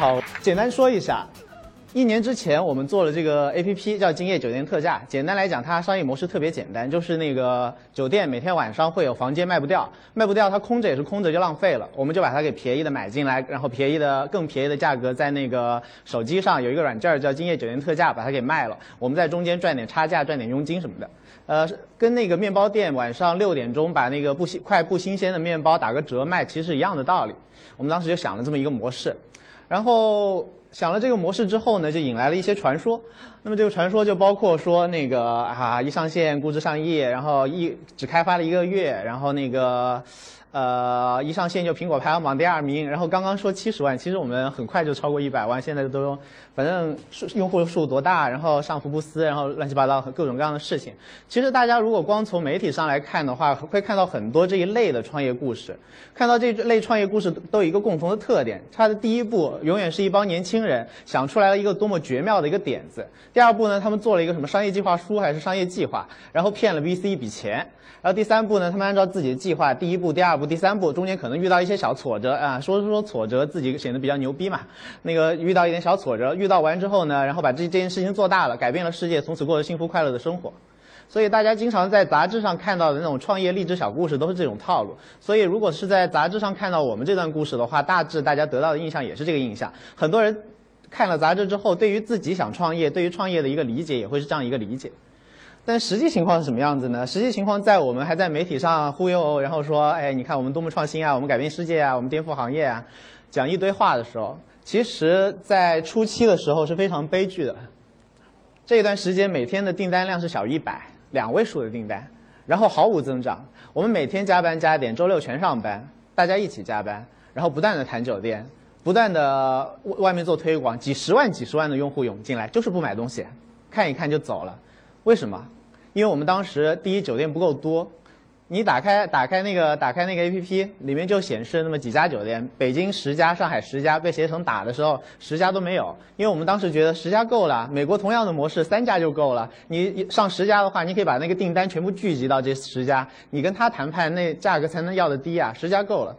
好，简单说一下，一年之前我们做了这个 A P P 叫今夜酒店特价。简单来讲，它商业模式特别简单，就是那个酒店每天晚上会有房间卖不掉，卖不掉它空着也是空着就浪费了，我们就把它给便宜的买进来，然后便宜的更便宜的价格在那个手机上有一个软件叫今夜酒店特价，把它给卖了，我们在中间赚点差价，赚点佣金什么的。呃，跟那个面包店晚上六点钟把那个不新快不新鲜的面包打个折卖，其实一样的道理。我们当时就想了这么一个模式。然后想了这个模式之后呢，就引来了一些传说。那么这个传说就包括说那个啊，一上线估值上亿，然后一只开发了一个月，然后那个。呃，一上线就苹果排行榜第二名，然后刚刚说七十万，其实我们很快就超过一百万，现在都，反正数用户数多大，然后上福布斯，然后乱七八糟各种各样的事情。其实大家如果光从媒体上来看的话，会看到很多这一类的创业故事，看到这类创业故事都有一个共同的特点，它的第一步永远是一帮年轻人想出来了一个多么绝妙的一个点子，第二步呢，他们做了一个什么商业计划书还是商业计划，然后骗了 VC 一笔钱。然后第三步呢，他们按照自己的计划，第一步、第二步、第三步，中间可能遇到一些小挫折啊，说说挫折，自己显得比较牛逼嘛。那个遇到一点小挫折，遇到完之后呢，然后把这这件事情做大了，改变了世界，从此过着幸福快乐的生活。所以大家经常在杂志上看到的那种创业励志小故事，都是这种套路。所以如果是在杂志上看到我们这段故事的话，大致大家得到的印象也是这个印象。很多人看了杂志之后，对于自己想创业，对于创业的一个理解，也会是这样一个理解。但实际情况是什么样子呢？实际情况在我们还在媒体上忽悠，然后说，哎，你看我们多么创新啊，我们改变世界啊，我们颠覆行业啊，讲一堆话的时候，其实，在初期的时候是非常悲剧的。这一段时间每天的订单量是小于一百，两位数的订单，然后毫无增长。我们每天加班加点，周六全上班，大家一起加班，然后不断的谈酒店，不断的外面做推广，几十万、几十万的用户涌进来，就是不买东西，看一看就走了。为什么？因为我们当时第一酒店不够多，你打开打开那个打开那个 A P P 里面就显示那么几家酒店，北京十家，上海十家，被携程打的时候十家都没有。因为我们当时觉得十家够了，美国同样的模式三家就够了。你上十家的话，你可以把那个订单全部聚集到这十家，你跟他谈判那价格才能要的低啊，十家够了。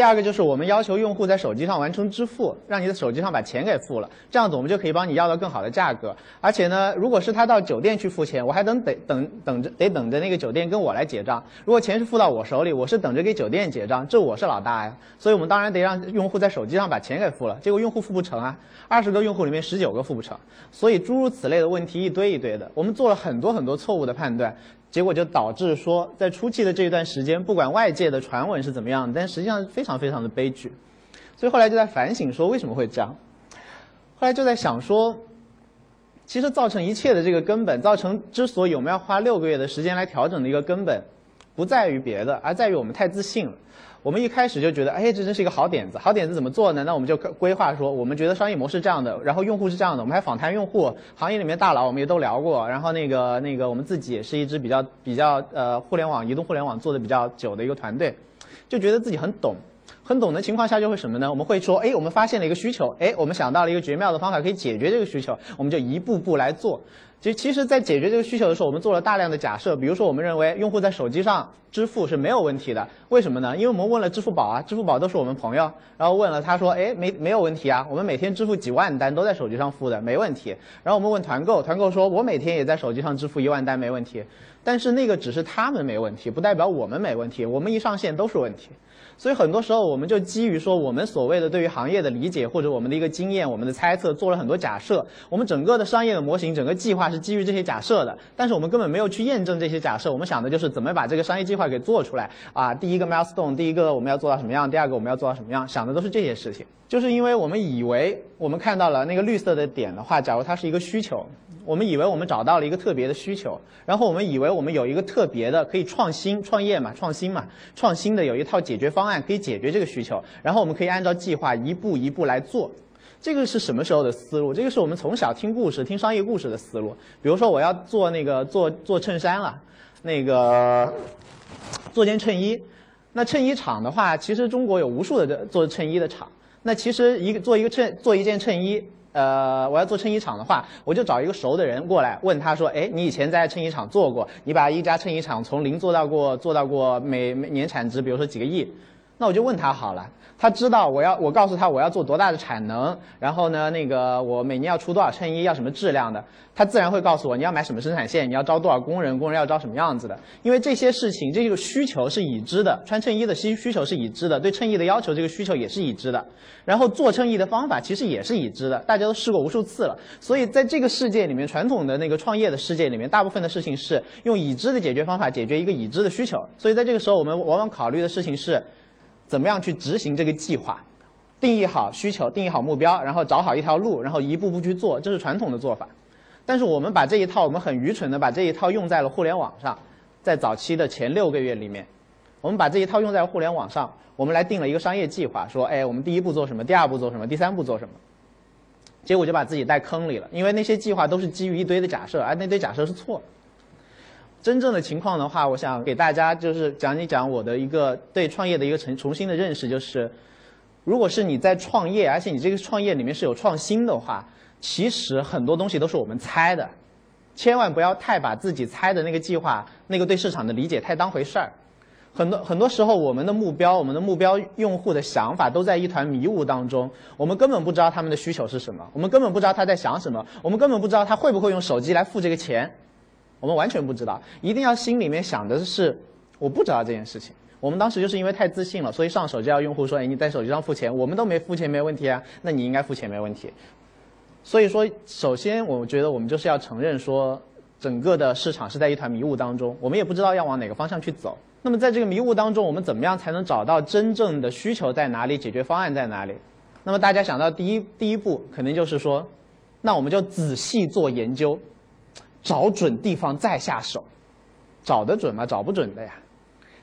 第二个就是我们要求用户在手机上完成支付，让你的手机上把钱给付了，这样子我们就可以帮你要到更好的价格。而且呢，如果是他到酒店去付钱，我还等得等等着得等着那个酒店跟我来结账。如果钱是付到我手里，我是等着给酒店结账，这我是老大呀。所以我们当然得让用户在手机上把钱给付了。结果用户付不成啊，二十个用户里面十九个付不成，所以诸如此类的问题一堆一堆的，我们做了很多很多错误的判断。结果就导致说，在初期的这一段时间，不管外界的传闻是怎么样，但实际上非常非常的悲剧。所以后来就在反省说，为什么会这样？后来就在想说，其实造成一切的这个根本，造成之所以我们要花六个月的时间来调整的一个根本，不在于别的，而在于我们太自信了。我们一开始就觉得，哎，这真是一个好点子。好点子怎么做呢？那我们就规划说，我们觉得商业模式这样的，然后用户是这样的。我们还访谈用户，行业里面大佬我们也都聊过。然后那个那个，我们自己也是一支比较比较呃互联网移动互联网做的比较久的一个团队，就觉得自己很懂，很懂的情况下就会什么呢？我们会说，哎，我们发现了一个需求，哎，我们想到了一个绝妙的方法可以解决这个需求，我们就一步步来做。其其实，在解决这个需求的时候，我们做了大量的假设。比如说，我们认为用户在手机上支付是没有问题的。为什么呢？因为我们问了支付宝啊，支付宝都是我们朋友，然后问了他说，哎，没没有问题啊，我们每天支付几万单都在手机上付的，没问题。然后我们问团购，团购说我每天也在手机上支付一万单，没问题。但是那个只是他们没问题，不代表我们没问题。我们一上线都是问题。所以很多时候，我们就基于说我们所谓的对于行业的理解，或者我们的一个经验、我们的猜测，做了很多假设。我们整个的商业的模型、整个计划是基于这些假设的，但是我们根本没有去验证这些假设。我们想的就是怎么把这个商业计划给做出来啊！第一个 milestone，第一个我们要做到什么样？第二个我们要做到什么样？想的都是这些事情。就是因为我们以为我们看到了那个绿色的点的话，假如它是一个需求。我们以为我们找到了一个特别的需求，然后我们以为我们有一个特别的可以创新创业嘛，创新嘛，创新的有一套解决方案可以解决这个需求，然后我们可以按照计划一步一步来做。这个是什么时候的思路？这个是我们从小听故事、听商业故事的思路。比如说我要做那个做做衬衫了，那个做件衬衣，那衬衣厂的话，其实中国有无数的做衬衣的厂。那其实一个做一个衬做一件衬衣。呃，我要做衬衣厂的话，我就找一个熟的人过来，问他说：“哎，你以前在衬衣厂做过，你把一家衬衣厂从零做到过，做到过每每年产值，比如说几个亿，那我就问他好了。他知道我要我告诉他我要做多大的产能，然后呢，那个我每年要出多少衬衣，要什么质量的，他自然会告诉我你要买什么生产线，你要招多少工人，工人要招什么样子的。因为这些事情，这个需求是已知的，穿衬衣的需需求是已知的，对衬衣的要求这个需求也是已知的，然后做衬衣的方法其实也是已知的，大家都试过无数次了。所以在这个世界里面，传统的那个创业的世界里面，大部分的事情是用已知的解决方法解决一个已知的需求。所以在这个时候，我们往往考虑的事情是，怎么样去执行这个计划。定义好需求，定义好目标，然后找好一条路，然后一步步去做，这是传统的做法。但是我们把这一套，我们很愚蠢的把这一套用在了互联网上，在早期的前六个月里面，我们把这一套用在互联网上，我们来定了一个商业计划，说，哎，我们第一步做什么，第二步做什么，第三步做什么。结果就把自己带坑里了，因为那些计划都是基于一堆的假设，而那堆假设是错的。真正的情况的话，我想给大家就是讲一讲我的一个对创业的一个重重新的认识，就是。如果是你在创业，而且你这个创业里面是有创新的话，其实很多东西都是我们猜的，千万不要太把自己猜的那个计划、那个对市场的理解太当回事儿。很多很多时候，我们的目标、我们的目标用户的想法都在一团迷雾当中，我们根本不知道他们的需求是什么，我们根本不知道他在想什么，我们根本不知道他会不会用手机来付这个钱，我们完全不知道。一定要心里面想的是，我不知道这件事情。我们当时就是因为太自信了，所以上手就要用户说：“哎，你在手机上付钱，我们都没付钱，没问题啊，那你应该付钱没问题。”所以说，首先我觉得我们就是要承认说，整个的市场是在一团迷雾当中，我们也不知道要往哪个方向去走。那么在这个迷雾当中，我们怎么样才能找到真正的需求在哪里，解决方案在哪里？那么大家想到第一第一步，肯定就是说，那我们就仔细做研究，找准地方再下手，找得准吗？找不准的呀。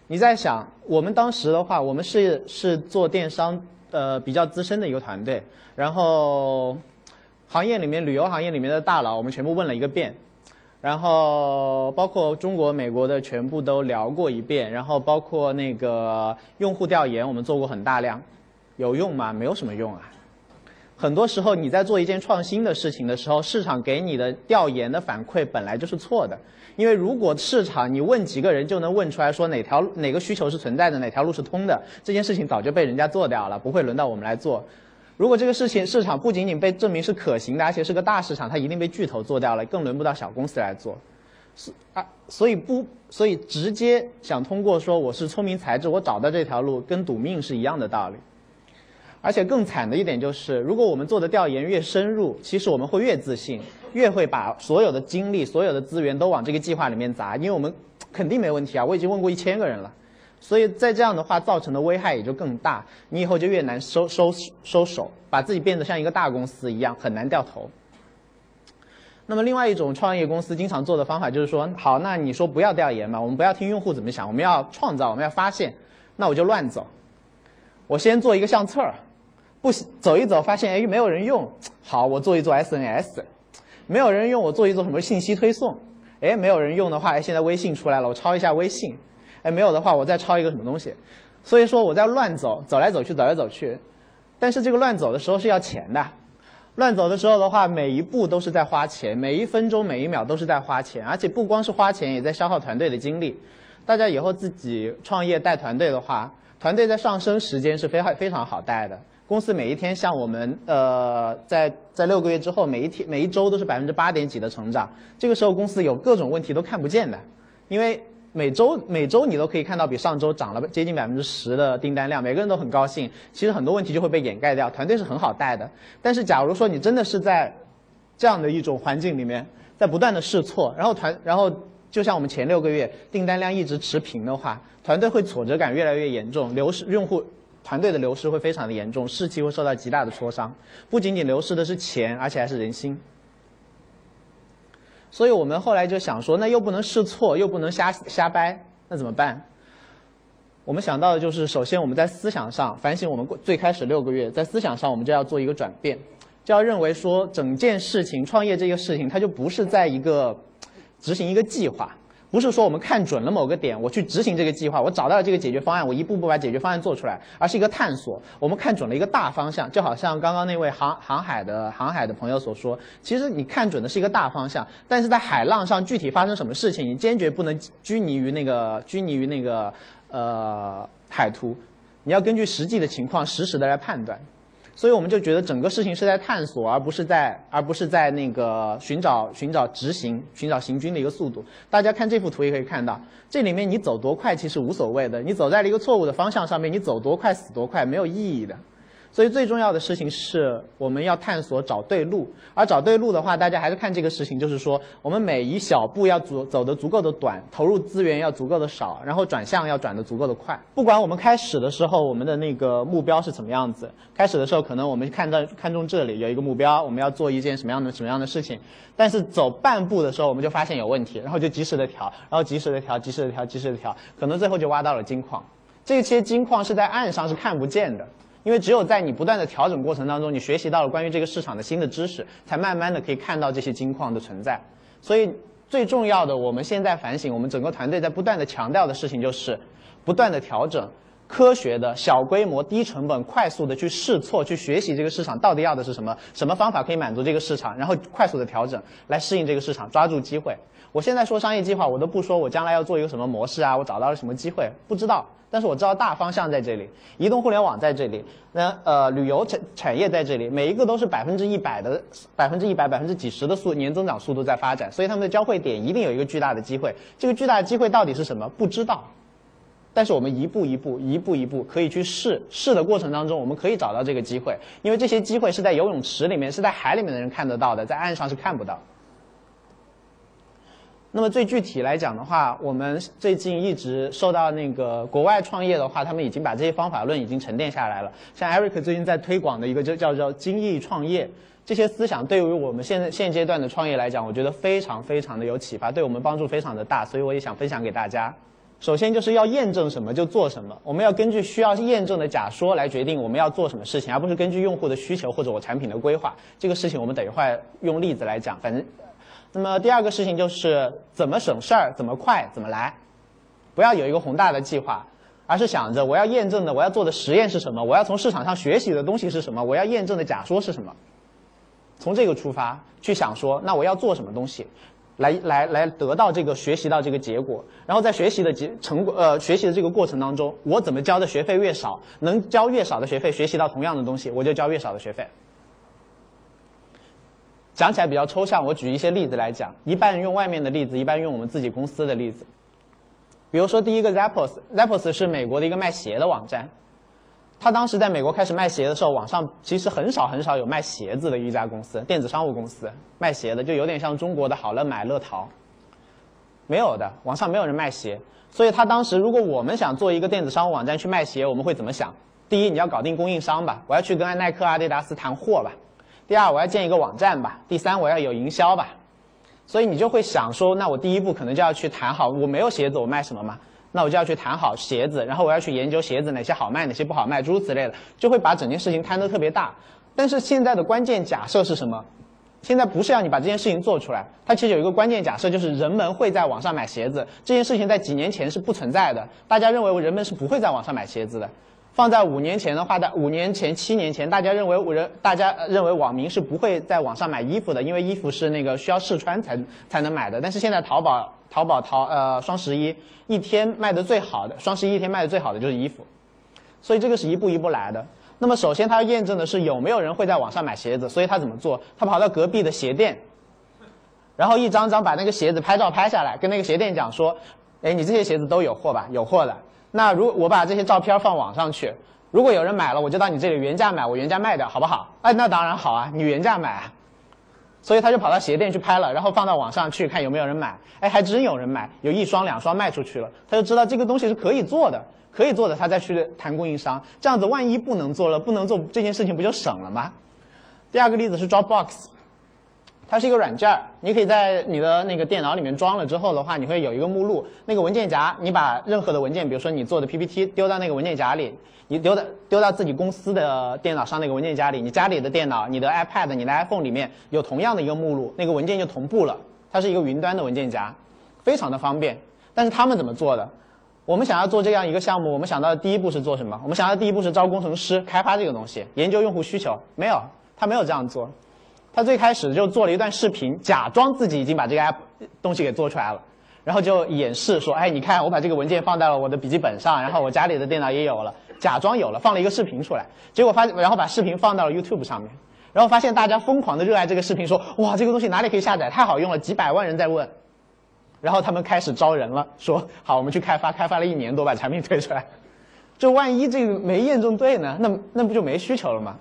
你在想，我们当时的话，我们是是做电商，呃，比较资深的一个团队，然后行业里面旅游行业里面的大佬，我们全部问了一个遍，然后包括中国、美国的全部都聊过一遍，然后包括那个用户调研，我们做过很大量，有用吗？没有什么用啊。很多时候你在做一件创新的事情的时候，市场给你的调研的反馈本来就是错的。因为如果市场你问几个人就能问出来说哪条哪个需求是存在的，哪条路是通的，这件事情早就被人家做掉了，不会轮到我们来做。如果这个事情市场不仅仅被证明是可行的，而且是个大市场，它一定被巨头做掉了，更轮不到小公司来做。啊，所以不，所以直接想通过说我是聪明才智，我找到这条路，跟赌命是一样的道理。而且更惨的一点就是，如果我们做的调研越深入，其实我们会越自信，越会把所有的精力、所有的资源都往这个计划里面砸，因为我们肯定没问题啊！我已经问过一千个人了，所以在这样的话造成的危害也就更大，你以后就越难收收收手，把自己变得像一个大公司一样，很难掉头。那么另外一种创业公司经常做的方法就是说，好，那你说不要调研嘛，我们不要听用户怎么想，我们要创造，我们要发现，那我就乱走，我先做一个相册。不走一走，发现哎没有人用，好，我做一做 SNS，没有人用，我做一做什么信息推送，哎没有人用的话，哎现在微信出来了，我抄一下微信，哎没有的话，我再抄一个什么东西，所以说我在乱走，走来走去，走来走去，但是这个乱走的时候是要钱的，乱走的时候的话，每一步都是在花钱，每一分钟每一秒都是在花钱，而且不光是花钱，也在消耗团队的精力。大家以后自己创业带团队的话，团队在上升时间是非常非常好带的。公司每一天像我们，呃，在在六个月之后，每一天每一周都是百分之八点几的成长。这个时候公司有各种问题都看不见的，因为每周每周你都可以看到比上周涨了接近百分之十的订单量，每个人都很高兴。其实很多问题就会被掩盖掉，团队是很好带的。但是假如说你真的是在这样的一种环境里面，在不断的试错，然后团然后就像我们前六个月订单量一直持平的话，团队会挫折感越来越严重，流失用户。团队的流失会非常的严重，士气会受到极大的挫伤，不仅仅流失的是钱，而且还是人心。所以我们后来就想说，那又不能试错，又不能瞎瞎掰，那怎么办？我们想到的就是，首先我们在思想上反省，我们过最开始六个月在思想上，我们就要做一个转变，就要认为说，整件事情创业这个事情，它就不是在一个执行一个计划。不是说我们看准了某个点，我去执行这个计划，我找到了这个解决方案，我一步步把解决方案做出来，而是一个探索。我们看准了一个大方向，就好像刚刚那位航航海的航海的朋友所说，其实你看准的是一个大方向，但是在海浪上具体发生什么事情，你坚决不能拘泥于那个拘泥于那个呃海图，你要根据实际的情况实时的来判断。所以我们就觉得整个事情是在探索，而不是在而不是在那个寻找寻找执行寻找行军的一个速度。大家看这幅图也可以看到，这里面你走多快其实无所谓的，你走在了一个错误的方向上面，你走多快死多快没有意义的。所以最重要的事情是我们要探索找对路，而找对路的话，大家还是看这个事情，就是说我们每一小步要足走的足够的短，投入资源要足够的少，然后转向要转的足够的快。不管我们开始的时候我们的那个目标是怎么样子，开始的时候可能我们看到看中这里有一个目标，我们要做一件什么样的什么样的事情，但是走半步的时候我们就发现有问题，然后就及时的调，然后及时的调，及时的调，及时的调，可能最后就挖到了金矿。这些金矿是在岸上是看不见的。因为只有在你不断的调整过程当中，你学习到了关于这个市场的新的知识，才慢慢的可以看到这些金矿的存在。所以最重要的，我们现在反省，我们整个团队在不断的强调的事情就是，不断的调整，科学的小规模、低成本、快速的去试错，去学习这个市场到底要的是什么，什么方法可以满足这个市场，然后快速的调整来适应这个市场，抓住机会。我现在说商业计划，我都不说我将来要做一个什么模式啊，我找到了什么机会，不知道。但是我知道大方向在这里，移动互联网在这里，那呃旅游产产业在这里，每一个都是百分之一百的百分之一百百分之几十的速年增长速度在发展，所以他们的交汇点一定有一个巨大的机会。这个巨大的机会到底是什么？不知道。但是我们一步一步一步一步可以去试，试的过程当中我们可以找到这个机会，因为这些机会是在游泳池里面，是在海里面的人看得到的，在岸上是看不到。那么最具体来讲的话，我们最近一直受到那个国外创业的话，他们已经把这些方法论已经沉淀下来了。像 Eric 最近在推广的一个就叫做精益创业，这些思想对于我们现在现阶段的创业来讲，我觉得非常非常的有启发，对我们帮助非常的大，所以我也想分享给大家。首先就是要验证什么就做什么，我们要根据需要验证的假说来决定我们要做什么事情，而不是根据用户的需求或者我产品的规划。这个事情我们等一会儿用例子来讲，反正。那么第二个事情就是怎么省事儿，怎么快，怎么来，不要有一个宏大的计划，而是想着我要验证的，我要做的实验是什么，我要从市场上学习的东西是什么，我要验证的假说是什么，从这个出发去想说，那我要做什么东西，来来来得到这个学习到这个结果，然后在学习的结成果呃学习的这个过程当中，我怎么交的学费越少，能交越少的学费学习到同样的东西，我就交越少的学费。讲起来比较抽象，我举一些例子来讲。一半用外面的例子，一半用我们自己公司的例子。比如说，第一个 Zappos，Zappos 是美国的一个卖鞋的网站。他当时在美国开始卖鞋的时候，网上其实很少很少有卖鞋子的一家公司，电子商务公司卖鞋的，就有点像中国的好乐买、乐淘，没有的，网上没有人卖鞋。所以他当时，如果我们想做一个电子商务网站去卖鞋，我们会怎么想？第一，你要搞定供应商吧，我要去跟耐克、阿迪达斯谈货吧。第二，我要建一个网站吧。第三，我要有营销吧。所以你就会想说，那我第一步可能就要去谈好，我没有鞋子，我卖什么嘛？那我就要去谈好鞋子，然后我要去研究鞋子哪些好卖，哪些不好卖，诸如此类的，就会把整件事情摊得特别大。但是现在的关键假设是什么？现在不是要你把这件事情做出来，它其实有一个关键假设，就是人们会在网上买鞋子。这件事情在几年前是不存在的，大家认为人们是不会在网上买鞋子的。放在五年前的话，在五年前、七年前，大家认为人，大家认为网民是不会在网上买衣服的，因为衣服是那个需要试穿才才能买的。但是现在淘宝、淘宝淘呃双十一一天卖的最好的，双十一一天卖的最好的就是衣服，所以这个是一步一步来的。那么首先他要验证的是有没有人会在网上买鞋子，所以他怎么做？他跑到隔壁的鞋店，然后一张张把那个鞋子拍照拍下来，跟那个鞋店讲说：“哎，你这些鞋子都有货吧？有货的。”那如我把这些照片放网上去，如果有人买了，我就到你这里原价买，我原价卖掉，好不好？哎，那当然好啊，你原价买。所以他就跑到鞋店去拍了，然后放到网上去看有没有人买。哎，还真有人买，有一双两双卖出去了，他就知道这个东西是可以做的，可以做的，他再去谈供应商。这样子，万一不能做了，不能做这件事情，不就省了吗？第二个例子是 Dropbox。它是一个软件儿，你可以在你的那个电脑里面装了之后的话，你会有一个目录，那个文件夹，你把任何的文件，比如说你做的 PPT 丢到那个文件夹里，你丢的丢到自己公司的电脑上那个文件夹里，你家里的电脑、你的 iPad、你的 iPhone 里面有同样的一个目录，那个文件就同步了。它是一个云端的文件夹，非常的方便。但是他们怎么做的？我们想要做这样一个项目，我们想到的第一步是做什么？我们想到的第一步是招工程师开发这个东西，研究用户需求。没有，他没有这样做。他最开始就做了一段视频，假装自己已经把这个 app 东西给做出来了，然后就演示说：“哎，你看我把这个文件放在了我的笔记本上，然后我家里的电脑也有了。”假装有了，放了一个视频出来，结果发然后把视频放到了 YouTube 上面，然后发现大家疯狂的热爱这个视频，说哇这个东西哪里可以下载，太好用了，几百万人在问，然后他们开始招人了，说好我们去开发，开发了一年多把产品推出来，就万一这个没验证对呢，那那不就没需求了吗？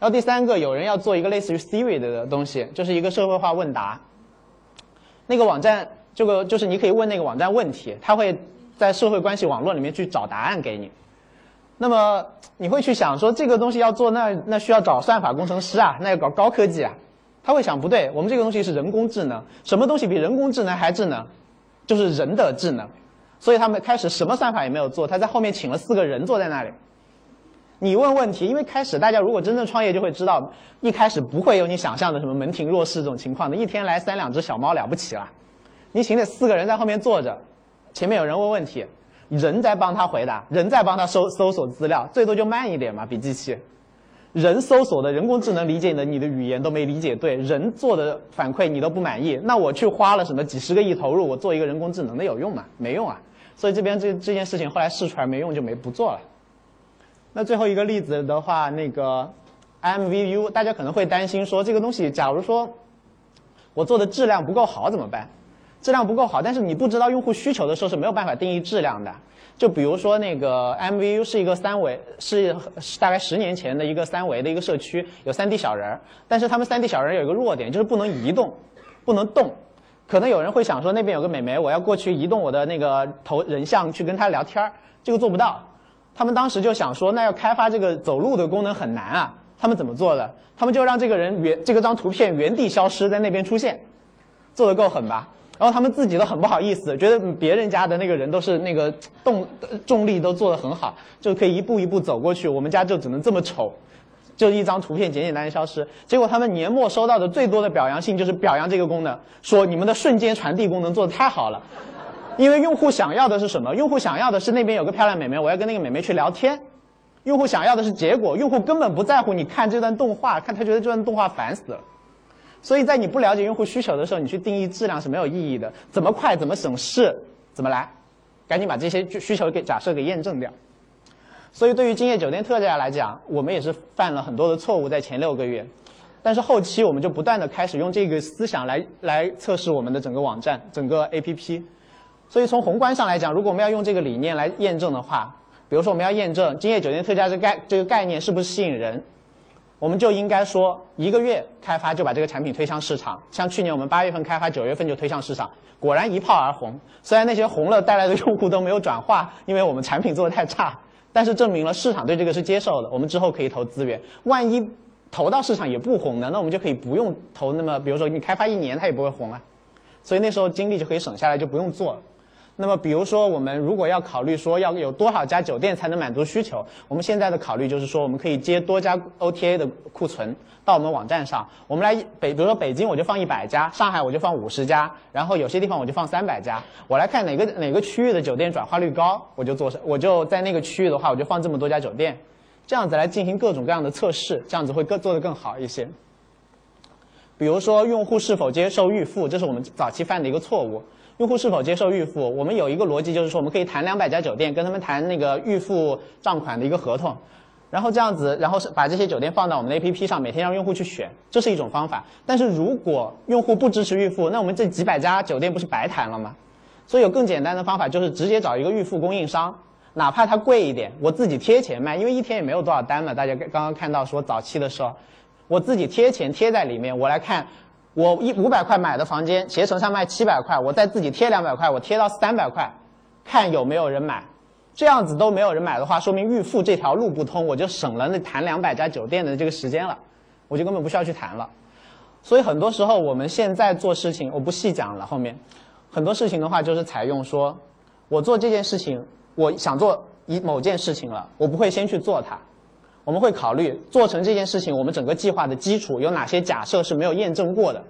然后第三个有人要做一个类似于 Siri 的东西，就是一个社会化问答，那个网站这个就是你可以问那个网站问题，它会。在社会关系网络里面去找答案给你，那么你会去想说这个东西要做那那需要找算法工程师啊，那要搞高科技啊，他会想不对，我们这个东西是人工智能，什么东西比人工智能还智能？就是人的智能，所以他们开始什么算法也没有做，他在后面请了四个人坐在那里，你问问题，因为开始大家如果真正创业就会知道，一开始不会有你想象的什么门庭若市这种情况的，一天来三两只小猫了不起了，你请这四个人在后面坐着。前面有人问问题，人在帮他回答，人在帮他搜搜索资料，最多就慢一点嘛，比机器。人搜索的人工智能理解的你的语言都没理解对，人做的反馈你都不满意，那我去花了什么几十个亿投入，我做一个人工智能的有用吗？没用啊。所以这边这这件事情后来试出来没用就没不做了。那最后一个例子的话，那个 MVU，大家可能会担心说这个东西，假如说我做的质量不够好怎么办？质量不够好，但是你不知道用户需求的时候是没有办法定义质量的。就比如说那个 MVU 是一个三维，是大概十年前的一个三维的一个社区，有 3D 小人儿。但是他们 3D 小人有一个弱点，就是不能移动，不能动。可能有人会想说，那边有个美眉，我要过去移动我的那个头人像去跟她聊天儿，这个做不到。他们当时就想说，那要开发这个走路的功能很难啊。他们怎么做的？他们就让这个人原这个张图片原地消失在那边出现，做的够狠吧？然后他们自己都很不好意思，觉得别人家的那个人都是那个动重力都做得很好，就可以一步一步走过去。我们家就只能这么丑，就一张图片简简单单消失。结果他们年末收到的最多的表扬信就是表扬这个功能，说你们的瞬间传递功能做得太好了。因为用户想要的是什么？用户想要的是那边有个漂亮美眉，我要跟那个美眉去聊天。用户想要的是结果，用户根本不在乎你看这段动画，看他觉得这段动画烦死了。所以在你不了解用户需求的时候，你去定义质量是没有意义的。怎么快，怎么省事，怎么来，赶紧把这些需求给假设给验证掉。所以对于今夜酒店特价来讲，我们也是犯了很多的错误在前六个月，但是后期我们就不断的开始用这个思想来来测试我们的整个网站、整个 APP。所以从宏观上来讲，如果我们要用这个理念来验证的话，比如说我们要验证今夜酒店特价这概这个概念是不是吸引人。我们就应该说，一个月开发就把这个产品推向市场。像去年我们八月份开发，九月份就推向市场，果然一炮而红。虽然那些红了带来的用户都没有转化，因为我们产品做的太差，但是证明了市场对这个是接受的。我们之后可以投资源，万一投到市场也不红呢，那我们就可以不用投那么，比如说你开发一年它也不会红啊。所以那时候精力就可以省下来，就不用做了。那么，比如说，我们如果要考虑说要有多少家酒店才能满足需求，我们现在的考虑就是说，我们可以接多家 OTA 的库存到我们网站上。我们来北，比如说北京我就放一百家，上海我就放五十家，然后有些地方我就放三百家。我来看哪个哪个区域的酒店转化率高，我就做，我就在那个区域的话，我就放这么多家酒店，这样子来进行各种各样的测试，这样子会更做得更好一些。比如说，用户是否接受预付，这是我们早期犯的一个错误。用户是否接受预付？我们有一个逻辑，就是说我们可以谈两百家酒店，跟他们谈那个预付账款的一个合同，然后这样子，然后是把这些酒店放到我们的 APP 上，每天让用户去选，这是一种方法。但是如果用户不支持预付，那我们这几百家酒店不是白谈了吗？所以有更简单的方法，就是直接找一个预付供应商，哪怕它贵一点，我自己贴钱卖，因为一天也没有多少单嘛。大家刚刚看到说早期的时候，我自己贴钱贴在里面，我来看。我一五百块买的房间，携程上卖七百块，我再自己贴两百块，我贴到三百块，看有没有人买。这样子都没有人买的话，说明预付这条路不通，我就省了那谈两百家酒店的这个时间了，我就根本不需要去谈了。所以很多时候我们现在做事情，我不细讲了。后面很多事情的话，就是采用说，我做这件事情，我想做一某件事情了，我不会先去做它。我们会考虑做成这件事情，我们整个计划的基础有哪些假设是没有验证过的，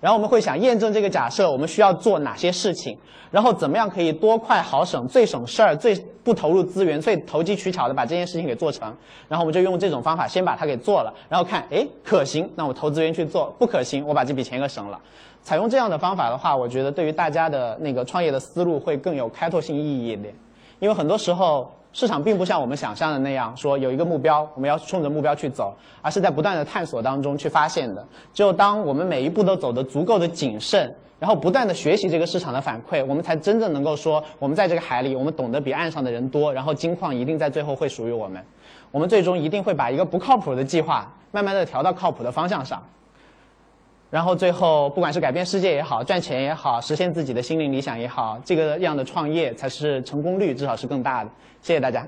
然后我们会想验证这个假设，我们需要做哪些事情，然后怎么样可以多快好省，最省事儿，最不投入资源，最投机取巧的把这件事情给做成，然后我们就用这种方法先把它给做了，然后看，哎，可行，那我投资源去做，不可行，我把这笔钱给省了。采用这样的方法的话，我觉得对于大家的那个创业的思路会更有开拓性意义一点，因为很多时候。市场并不像我们想象的那样，说有一个目标，我们要冲着目标去走，而是在不断的探索当中去发现的。只有当我们每一步都走得足够的谨慎，然后不断的学习这个市场的反馈，我们才真正能够说，我们在这个海里，我们懂得比岸上的人多，然后金矿一定在最后会属于我们。我们最终一定会把一个不靠谱的计划，慢慢的调到靠谱的方向上。然后最后，不管是改变世界也好，赚钱也好，实现自己的心灵理想也好，这个样的创业才是成功率至少是更大的。谢谢大家。